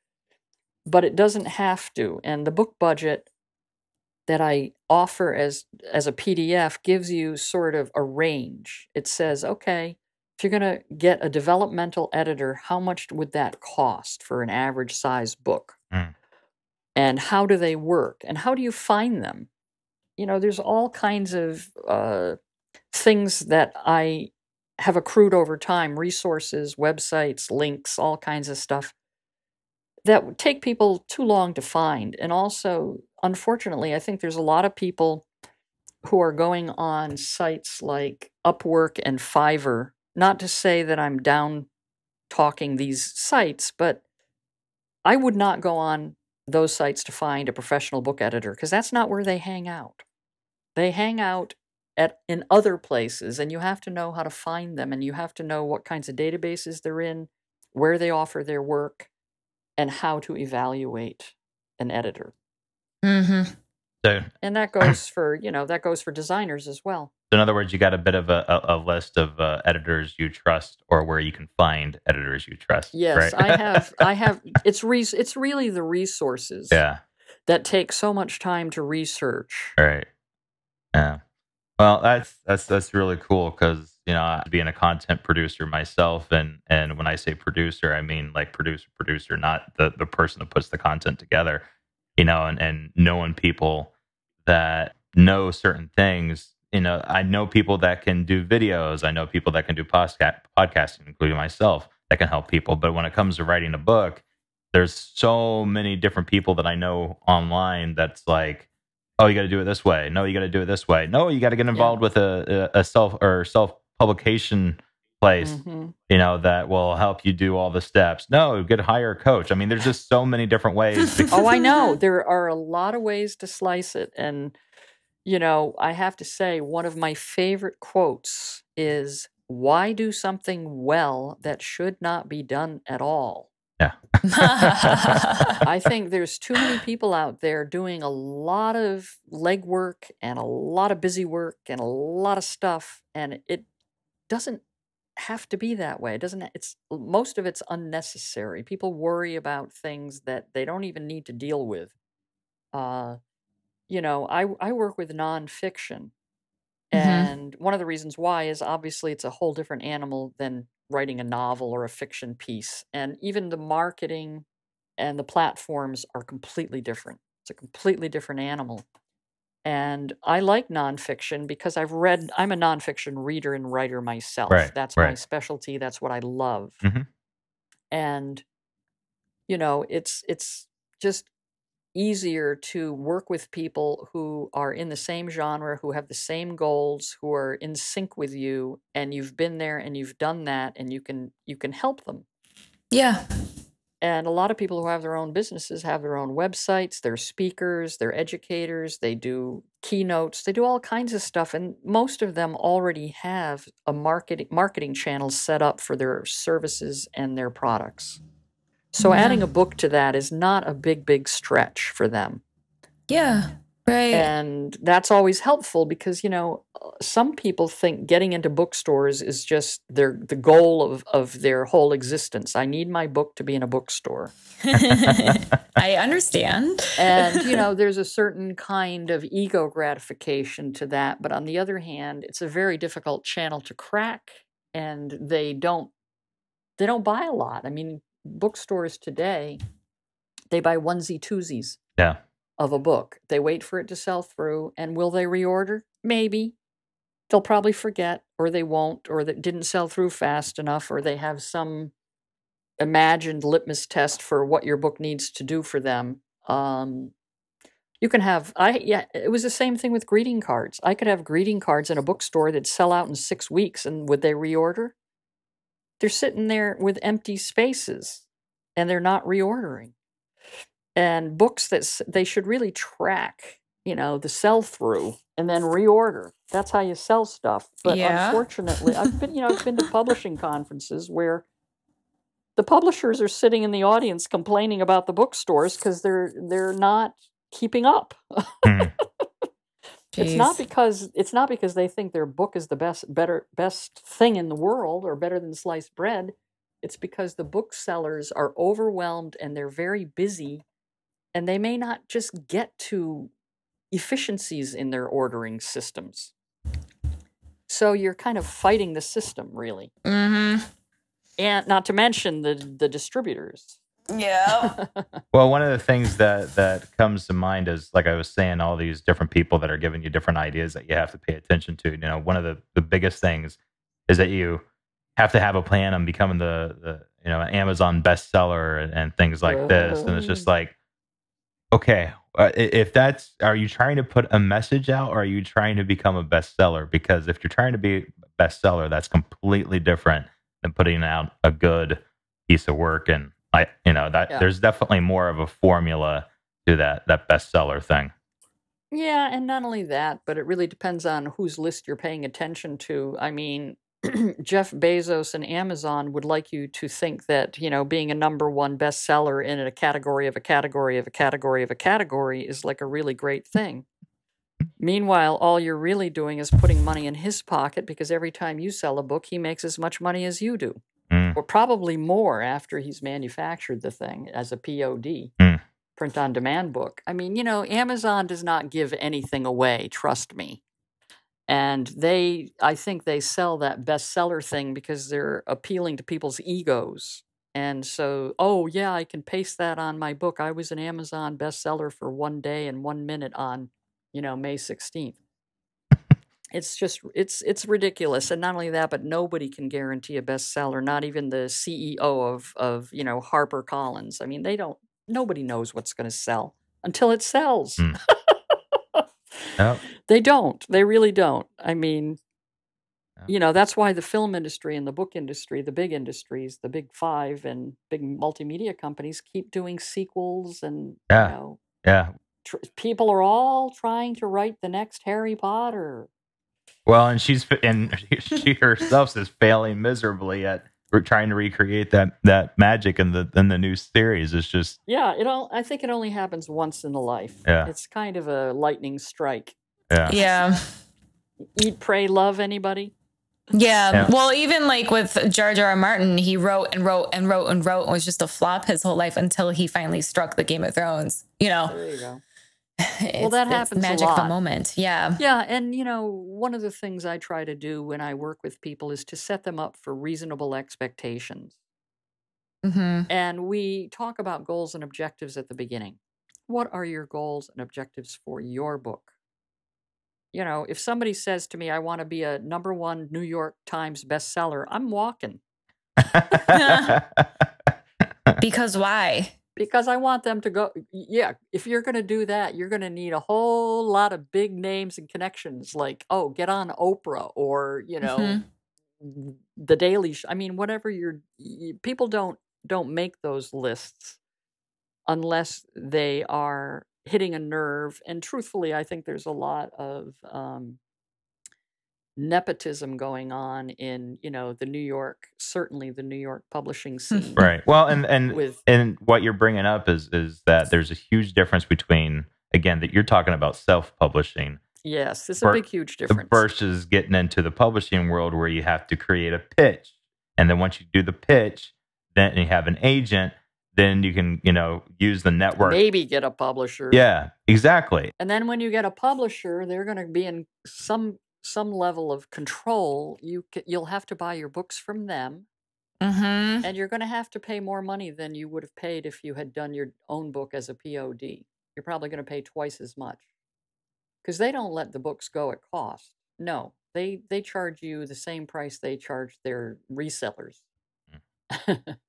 But it doesn't have to and the book budget that i offer as as a pdf gives you sort of a range. It says okay if you're going to get a developmental editor how much would that cost for an average size book Mm. and how do they work and how do you find them you know, there's all kinds of uh, things that I have accrued over time resources, websites, links, all kinds of stuff that would take people too long to find. And also, unfortunately, I think there's a lot of people who are going on sites like Upwork and Fiverr. Not to say that I'm down talking these sites, but I would not go on those sites to find a professional book editor because that's not where they hang out. They hang out at in other places and you have to know how to find them and you have to know what kinds of databases they're in where they offer their work and how to evaluate an editor Mm-hmm. So, and that *clears throat* goes for you know that goes for designers as well in other words, you got a bit of a, a, a list of uh, editors you trust, or where you can find editors you trust. yes right? i have *laughs* i have it's re- it's really the resources yeah. that take so much time to research Right. Yeah. Well, that's that's that's really cool because you know being a content producer myself, and and when I say producer, I mean like producer producer, not the the person that puts the content together. You know, and and knowing people that know certain things. You know, I know people that can do videos. I know people that can do podcast podcasting, including myself, that can help people. But when it comes to writing a book, there's so many different people that I know online that's like, oh, you got to do it this way. No, you got to do it this way. No, you got to get involved with a, a self or self publication place, Mhm. you know, that will help you do all the steps. No, get hire a coach. I mean, there's just so many different ways. To, *laughs* oh i know *laughs* there are a lot of ways to slice it and you know i have to say one of my favorite quotes is why do something well that should not be done at all Yeah. *laughs* *laughs* I think there's too many people out there doing a lot of legwork and a lot of busy work and a lot of stuff, and it doesn't have to be that way. It doesn't. It's most of it's unnecessary. People worry about things that they don't even need to deal with. Uh, you know, I I work with nonfiction, Mhm. and one of the reasons why is obviously it's a whole different animal than writing a novel or a fiction piece, and even the marketing and the platforms are completely different. It's a completely different animal. And I like nonfiction because I've read, I'm a nonfiction reader and writer myself. Right, That's my specialty. That's what I love. Mhm. And, you know, it's, it's just easier to work with people who are in the same genre, who have the same goals, who are in sync with you, and you've been there and you've done that, and you can, you can help them. yeah. And a lot of people who have their own businesses have their own websites, they're speakers, they're educators, they do keynotes, they do all kinds of stuff. And most of them already have a marketing marketing channel set up for their services and their products. So Yeah. adding a book to that is not a big, big stretch for them. Yeah. Right. And that's always helpful because, you know, some people think getting into bookstores is just their the goal of, of their whole existence. I need my book to be in a bookstore. *laughs* I understand. And, you know, *laughs* there's a certain kind of ego gratification to that. But on the other hand, it's a very difficult channel to crack and they don't they don't buy a lot. I mean, bookstores today, they buy onesie twosies yeah. of a book. They wait for it to sell through, and will they reorder? Maybe. They'll probably forget, or they won't, or that didn't sell through fast enough, or they have some imagined litmus test for what your book needs to do for them. Um, you can have, I yeah, it was the same thing with greeting cards. I could have greeting cards in a bookstore that sell out in six weeks, and would they reorder? They're sitting there with empty spaces, and they're not reordering and books that s- they should really track you know the sell through and then reorder that's how you sell stuff but Yeah. unfortunately i've been you know i've been to *laughs* publishing conferences where the publishers are sitting in the audience complaining about the bookstores because they're they're not keeping up Hmm. It's not because it's not because they think their book is the best better best thing in the world or better than sliced bread. It's because the booksellers are overwhelmed and they're very busy and they may not just get to efficiencies in their ordering systems. So you're kind of fighting the system really. Mm-hmm. and not to mention the the distributors Yeah. *laughs* Well, one of the things that that comes to mind is, like I was saying, all these different people that are giving you different ideas that you have to pay attention to. You know, one of the the biggest things is that you have to have a plan on becoming the the you know Amazon bestseller and, and things like this. And it's just like, okay, uh, if that's are you trying to put a message out, or are you trying to become a bestseller? Because if you're trying to be a bestseller, that's completely different than putting out a good piece of work and I you know that Yeah. there's definitely more of a formula to that that bestseller thing. Yeah, and not only that, but it really depends on whose list you're paying attention to. I mean, *clears throat* Jeff Bezos and Amazon would like you to think that, you know, being a number one bestseller in a category of a category of a category of a category is like a really great thing. Meanwhile, all you're really doing is putting money in his pocket because every time you sell a book, he makes as much money as you do, Mm. or probably more after he's manufactured the thing as a POD, Mm. print on demand book. I mean, you know, Amazon does not give anything away, trust me. And they, I think they sell that bestseller thing because they're appealing to people's egos. And so, oh, yeah, I can paste that on my book. I was an Amazon bestseller for one day and one minute on, you know, May 16th. It's just, it's, it's ridiculous. And not only that, but nobody can guarantee a bestseller, not even the CEO of, of, you know, Harper Collins. I mean, they don't, nobody knows what's going to sell until it sells. Mm. Yep. *laughs* They don't. They really don't. I mean, Yeah. you know, that's why the film industry and the book industry, the big industries, the big five and big multimedia companies keep doing sequels and, Yeah. you know, Yeah. tr- people are all trying to write the next Harry Potter. Well, and she's and *laughs* she herself is failing miserably at trying to recreate that that magic in the in the new series. It's just Yeah, it all I think it only happens once in a life. Yeah. It's kind of a lightning strike. yeah. Yeah. Eat, pray, love anybody? Yeah. Yeah. Well, even like with George R.R. Martin, he wrote and wrote and wrote and wrote and was just a flop his whole life until he finally struck the Game of Thrones. You know, There you go. It's- that happens a magic of a lot. moment. Yeah. Yeah, and you know, one of the things I try to do when I work with people is to set them up for reasonable expectations. hmm And we talk about goals and objectives at the beginning. What are your goals and objectives for your book? You know, if somebody says to me, I want to be a number one New York Times bestseller, I'm walking *laughs* *laughs* Because why? Because I want them to go. Yeah, if you're going to do that, you're going to need a whole lot of big names and connections like, oh, get on Oprah or, you know, Mhm. the Daily Show. I mean, whatever you're, y- people don't don't make those lists unless they are hitting a nerve. And truthfully, I think there's a lot of um, nepotism going on in you know the New York, certainly the New York publishing *laughs* scene. right. Well, and and With and what you're bringing up is is that there's a huge difference between again that you're talking about self publishing yes, there's a big, huge difference. versus getting into the publishing world where you have to create a pitch, and then once you do the pitch, then you have an agent, then you can you know use the network. Maybe get a publisher. Yeah, exactly. And then when you get a publisher, they're going to be in some some level of control. You c- you'll have to buy your books from them, hmm and you're going to have to pay more money than you would have paid if you had done your own book as a POD. You're probably going to pay twice as much because they don't let the books go at cost. No, they they charge you the same price they charge their resellers. *laughs*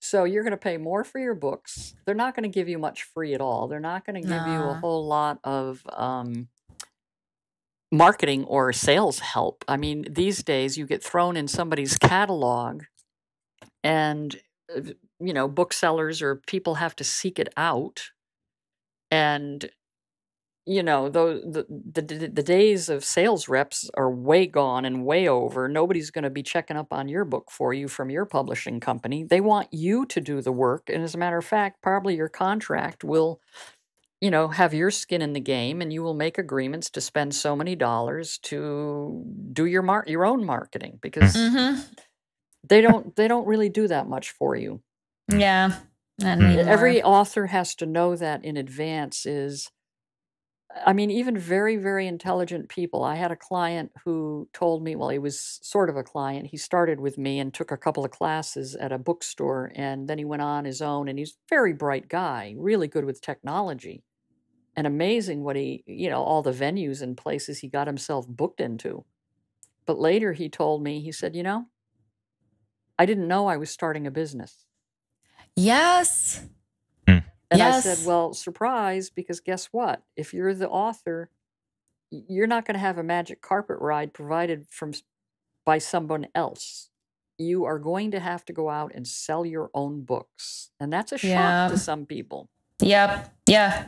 so you're going to pay more for your books. They're not going to give you much free at all. They're not going to give you a whole lot of um, marketing or sales help. I mean, these days you get thrown in somebody's catalog, and uh, you know, booksellers or people have to seek it out, and you know, the, the the the days of sales reps are way gone and way over. Nobody's going to be checking up on your book for you from your publishing company. They want you to do the work, and as a matter of fact, probably your contract will you know have your skin in the game and you will make agreements to spend so many dollars to do your mar- your own marketing because hmm they don't they don't really do that much for you Yeah. Not Mm. anymore. every author has to know that in advance is i mean even very very intelligent people i had a client who told me well he was sort of a client he started with me and took a couple of classes at a bookstore and then he went on his own and he's a very bright guy really good with technology and amazing what he you know all the venues and places he got himself booked into but later he told me he said you know i didn't know i was starting a business Yes. Hmm. And I said, Well, surprise, because guess what? If you're the author, you're not going to have a magic carpet ride provided from by someone else. You are going to have to go out and sell your own books. And that's a shock Yeah. to some people. Yep. Yeah.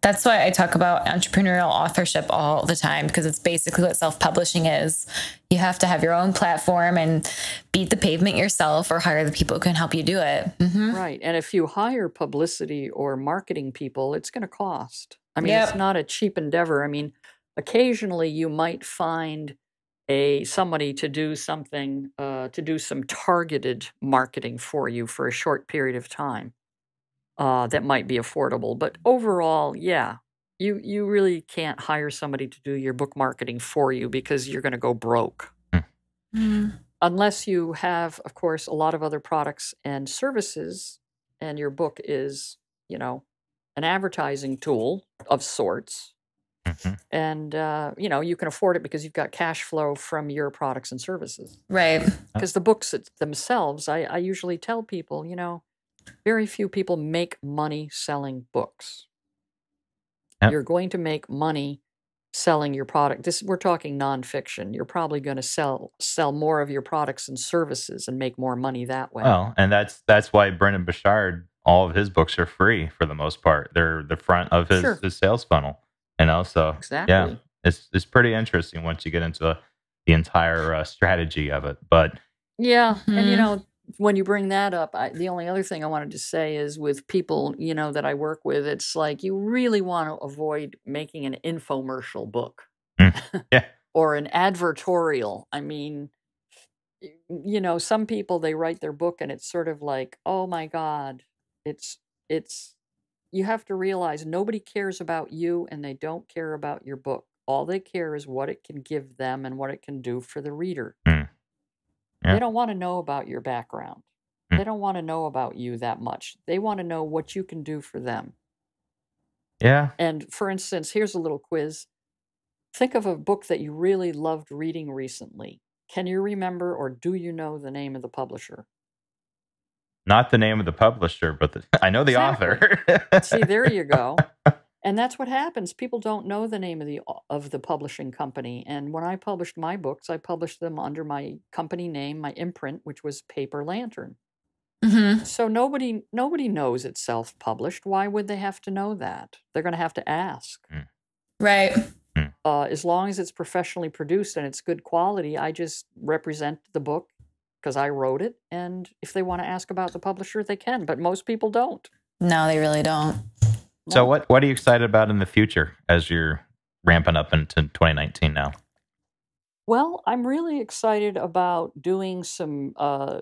That's why I talk about entrepreneurial authorship all the time because it's basically what self publishing is. You have to have your own platform and beat the pavement yourself or hire the people who can help you do it. Mm-hmm. Right. And if you hire publicity or marketing people, it's going to cost. I mean, Yep. it's not a cheap endeavor. I mean, occasionally you might find a somebody to do something uh, to do some targeted marketing for you for a short period of time uh, that might be affordable. But overall, yeah, you you really can't hire somebody to do your book marketing for you because you're going to go broke unless you have, of course, a lot of other products and services, and your book is, you know, an advertising tool of sorts, Mhm. and uh, you know you can afford it because you've got cash flow from your products and services. Right. Because the books themselves, I, I usually tell people, you know, very few people make money selling books. Yep. You're going to make money selling your product. This we're talking nonfiction. You're probably going to sell sell more of your products and services and make more money that way. Well, and that's that's why Brendon Burchard, all of his books are free for the most part. They're the front of his, Sure. his sales funnel. You know, so exactly. yeah, it's it's pretty interesting once you get into the, the entire uh, strategy of it. But Yeah, and you Mhm. know, when you bring that up, I, the only other thing I wanted to say is with people, you know, that I work with, it's like you really want to avoid making an infomercial book Mm, *laughs* yeah. or an advertorial. I mean, you know, some people they write their book and it's sort of like, oh my God, it's it's you have to realize nobody cares about you and they don't care about your book. All they care is what it can give them and what it can do for the reader. Mm. Yeah. They don't want to know about your background. Mm. They don't want to know about you that much. They want to know what you can do for them. yeah, And for instance, here's a little quiz. Think of a book that you really loved reading recently. Can you remember or do you know the name of the publisher? not the name of the publisher, but the, *laughs* I know the author. See, there you go. *laughs* And that's what happens. People don't know the name of the of the publishing company. And when I published my books, I published them under my company name, my imprint, which was Paper Lantern. Mm-hmm. So nobody nobody knows it's self-published. Why would they have to know that? They're going to have to ask. Right. Uh, as long as it's professionally produced and it's good quality, I just represent the book because I wrote it. And if they want to ask about the publisher, they can. But most people don't. No, they really don't. So what what are you excited about in the future as you're ramping up into 2019 now? Well, I'm really excited about doing some, uh,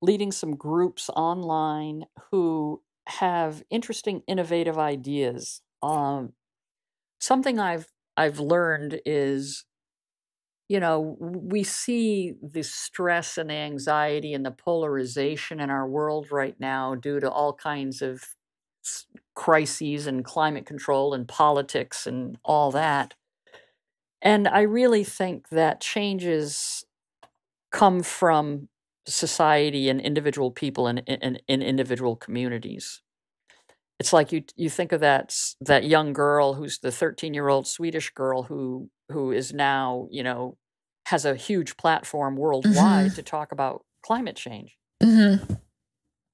leading some groups online who have interesting, innovative ideas. Um, something I've I've learned is, you know, we see the stress and the anxiety and the polarization in our world right now due to all kinds of crises and climate control and politics and all that. And I really think that changes come from society and individual people and in, in individual communities. It's like you you think of that that young girl who's the 13 year old Swedish girl who who is now you know has a huge platform worldwide to talk about climate change. Mm-hmm.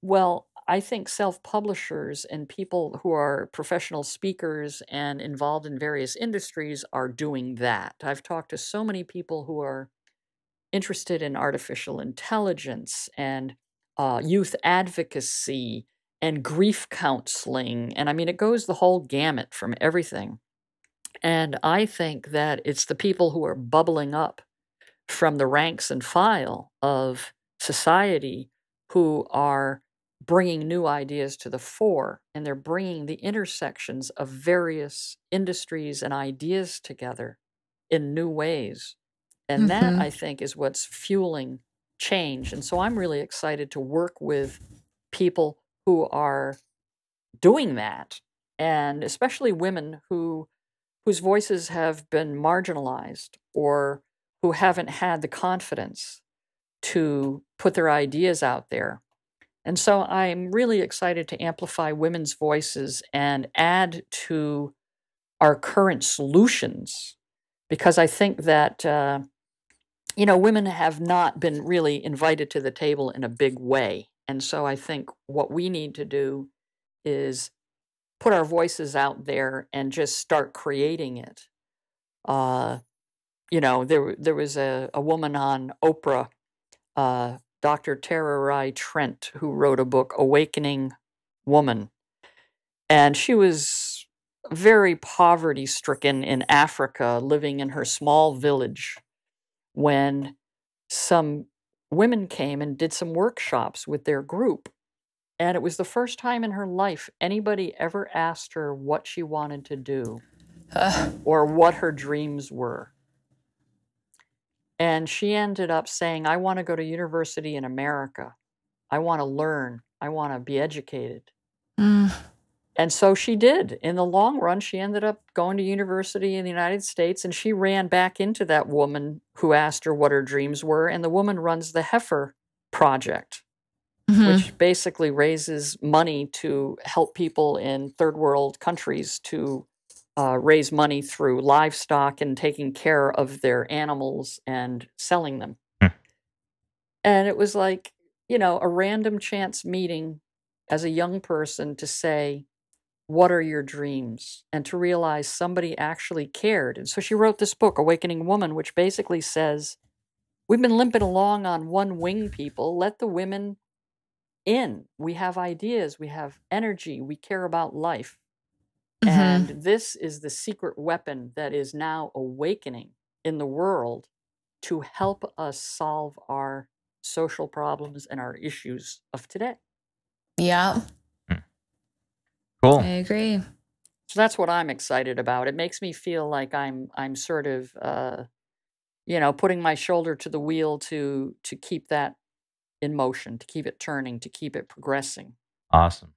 Well, I think self publishers and people who are professional speakers and involved in various industries are doing that. I've talked to so many people who are interested in artificial intelligence and uh, youth advocacy and grief counseling. And I mean, it goes the whole gamut from everything. And I think that it's the people who are bubbling up from the ranks and file of society who are bringing new ideas to the fore and they're bringing the intersections of various industries and ideas together in new ways. And that Mhm. i think is what's fueling change. And so i'm really excited to work with people who are doing that and especially women who whose voices have been marginalized or who haven't had the confidence to put their ideas out there and so I'm really excited to amplify women's voices and add to our current solutions because I think that, uh, you know, women have not been really invited to the table in a big way. And so I think what we need to do is put our voices out there and just start creating it. Uh, you know, there there was a, a woman on Oprah, uh, Dr. Tererai Trent, who wrote a book, Awakening Woman. And she was very poverty stricken in Africa, living in her small village when some women came and did some workshops with their group. And it was the first time in her life anybody ever asked her what she wanted to do uh. or what her dreams were. And she ended up saying, I want to go to university in America. I want to learn. I want to be educated. Mm. And so she did. In the long run, she ended up going to university in the United States and she ran back into that woman who asked her what her dreams were. And the woman runs the Heifer Project, Mhm. which basically raises money to help people in third world countries to uh, raise money through livestock and taking care of their animals and selling them. Hmm. And it was like, you know, a random chance meeting as a young person to say, What are your dreams? And to realize somebody actually cared. And so she wrote this book, Awakening Woman, which basically says, We've been limping along on one wing, people. Let the women in. We have ideas, we have energy, we care about life. Mhm. And this is the secret weapon that is now awakening in the world to help us solve our social problems and our issues of today. Yeah, Cool. I agree. So that's what I'm excited about. It makes me feel like I'm I'm sort of uh, you know putting my shoulder to the wheel to to keep that in motion, to keep it turning, to keep it progressing. Awesome.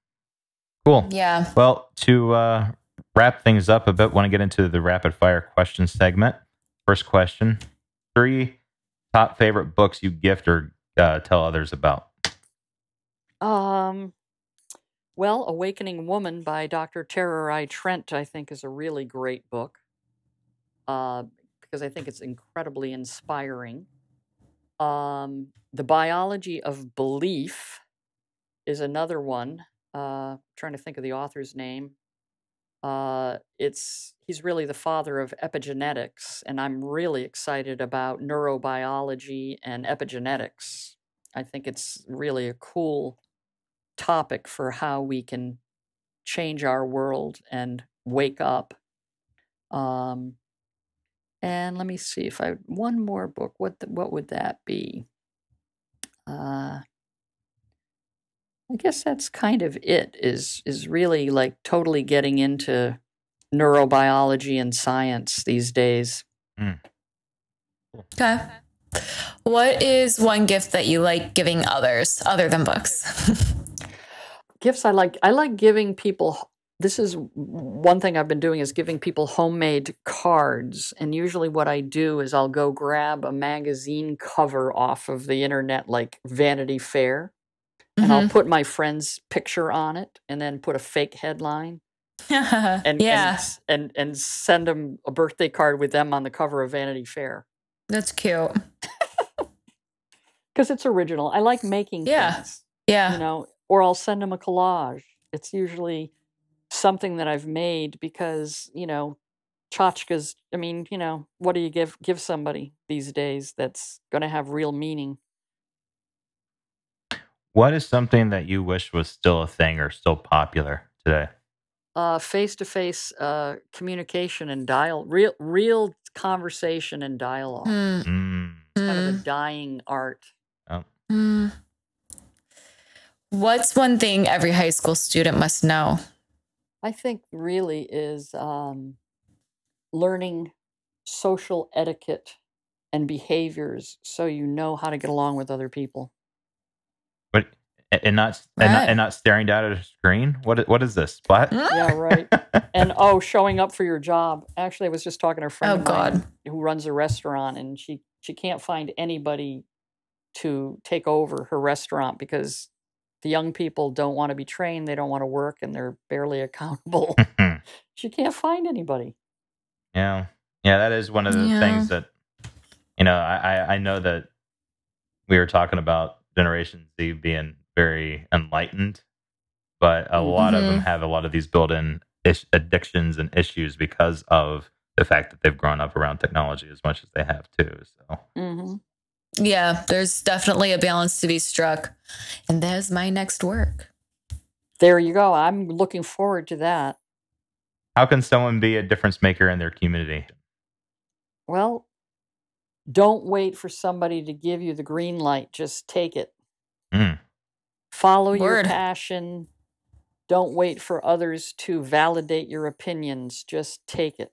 Cool. Yeah. Well, to uh, wrap things up a bit, want to get into the rapid fire question segment. First question Three top favorite books you gift or uh, tell others about. Um, well, Awakening Woman by Dr. Tererai Trent, I think, is a really great book uh, because I think it's incredibly inspiring. Um, the Biology of Belief is another one. Uh, trying to think of the author's name. Uh, it's he's really the father of epigenetics, and I'm really excited about neurobiology and epigenetics. I think it's really a cool topic for how we can change our world and wake up. Um, and let me see if I one more book. What the, what would that be? Uh, I guess that's kind of it. Is is really like totally getting into neurobiology and science these days. Hmm. Okay. What is one gift that you like giving others other than books? *laughs* gifts i like i like giving people this is one thing i've been doing is giving people homemade cards and usually what i do is i'll go grab a magazine cover off of the internet like vanity fair and i'll Mhm. put my friend's picture on it and then put a fake headline *laughs* and yeah, and, and and send them a birthday card with them on the cover of vanity fair that's cute. *laughs* because it's original i like making Yeah. things you know, or I'll send them a collage. It's usually something that I've made because, you know, tchotchkes, I mean, you know, what do you give give somebody these days that's going to have real meaning? What is something that you wish was still a thing or still popular today? Uh face-to-face uh communication and dial real real conversation and dialogue. Mm, Mm. Kind of a mm, dying art. mm. What's one thing every high school student must know? I think really is um, learning social etiquette and behaviors so you know how to get along with other people. But and not and, not and not staring down at a screen. What what is this? What? Hmm? Yeah, right. *laughs* and oh, showing up for your job. Actually, I was just talking to a friend Oh, of mine God. who runs a restaurant, and she she can't find anybody to take over her restaurant because the young people don't want to be trained, they don't want to work, and they're barely *laughs* accountable. *laughs* she can't find anybody. Yeah, yeah, that is one of the Yeah. things that you know. I, I I know that we were talking about Generation Z being very enlightened, but a lot of them Mhm. have a lot of these built-in ish- addictions and issues because of the fact that they've grown up around technology as much as they have too. So hmm Yeah, there's definitely a balance to be struck. And there's my next work. There you go. I'm looking forward to that. how can someone be a difference maker in their community? Well, don't wait for somebody to give you the green light. Just take it. Mm. Follow your passion. Don't wait for others to validate your opinions. Just take it.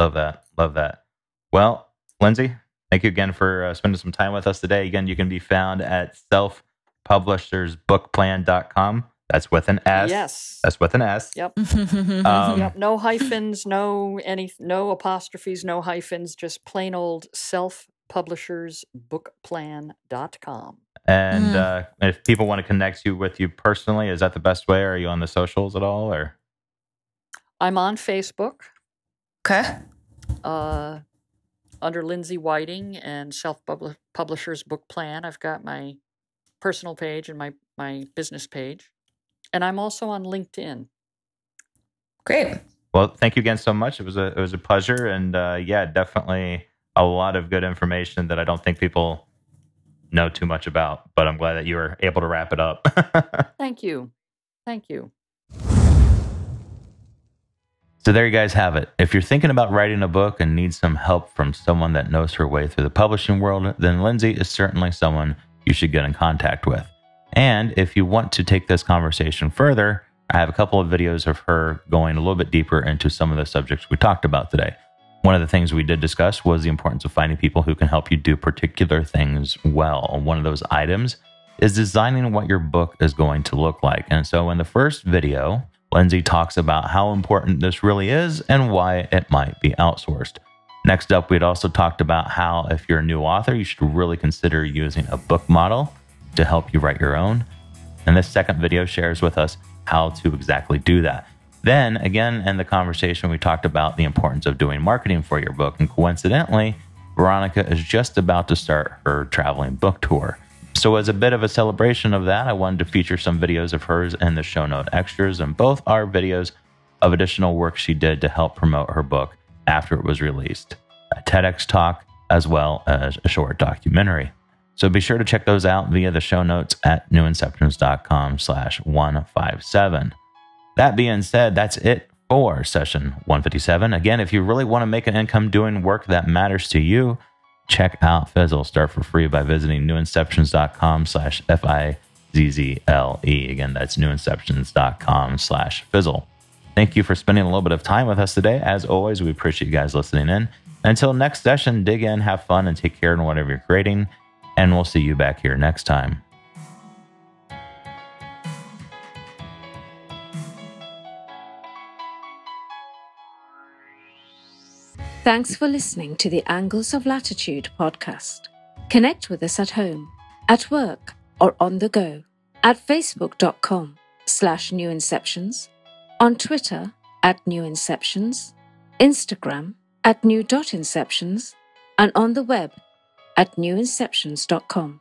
Love that. Love that. Well, Lindsay, thank you again for uh, spending some time with us today. Again, you can be found at selfpublishersbookplan.com. That's with an S. Yes. That's with an S. Yep. *laughs* Um, Yep. No hyphens, no any no apostrophes, no hyphens, just plain old self-publishersbookplan.com. And Mm. uh, if people want to connect you with you personally, is that the best way? Are you on the socials at all? Or I'm on Facebook. okay. uh, under Lindsay Whiting and Self Publishers Book Plan. I've got my personal page and my, my business page. And I'm also on LinkedIn. Great. well, thank you again so much. It was a it was a pleasure, and uh, yeah, definitely a lot of good information that I don't think people know too much about. But I'm glad that you were able to wrap it up. *laughs* Thank you. Thank you. So there you guys have it. If you're thinking about writing a book and need some help from someone that knows her way through the publishing world, then Lindsay is certainly someone you should get in contact with. And if you want to take this conversation further, I have a couple of videos of her going a little bit deeper into some of the subjects we talked about today. One of the things we did discuss was the importance of finding people who can help you do particular things well. One of those items is designing what your book is going to look like. And so in the first video, Lindsay talks about how important this really is and why it might be outsourced. Next up, we'd also talked about how if you're a new author, you should really consider using a book model to help you write your own. And this second video shares with us how to exactly do that. Then, again, in the conversation, we talked about the importance of doing marketing for your book. And coincidentally, Veronica is just about to start her traveling book tour. So, as a bit of a celebration of that, I wanted to feature some videos of hers in the show note extras, and both are videos of additional work she did to help promote her book after it was released a TEDx talk, as well as a short documentary. So be sure to check those out via the show notes at newinceptions.com slash 157. That being said, that's it for session 157. Again, if you really want to make an income doing work that matters to you, check out Fizzle. Start for free by visiting newinceptions.com slash F-I-Z-Z-L-E. Again, that's newinceptions.com slash Fizzle. Thank you for spending a little bit of time with us today. As always, we appreciate you guys listening in. Until next session, dig in, have fun, and take care in whatever you're creating. And we'll see you back here next time. Thanks for listening to the Angles of Latitude podcast. Connect with us at home, at work, or on the go at facebook.com slash newinceptions, on Twitter at newinceptions, Instagram at new.inceptions, and on the web at newinceptions.com.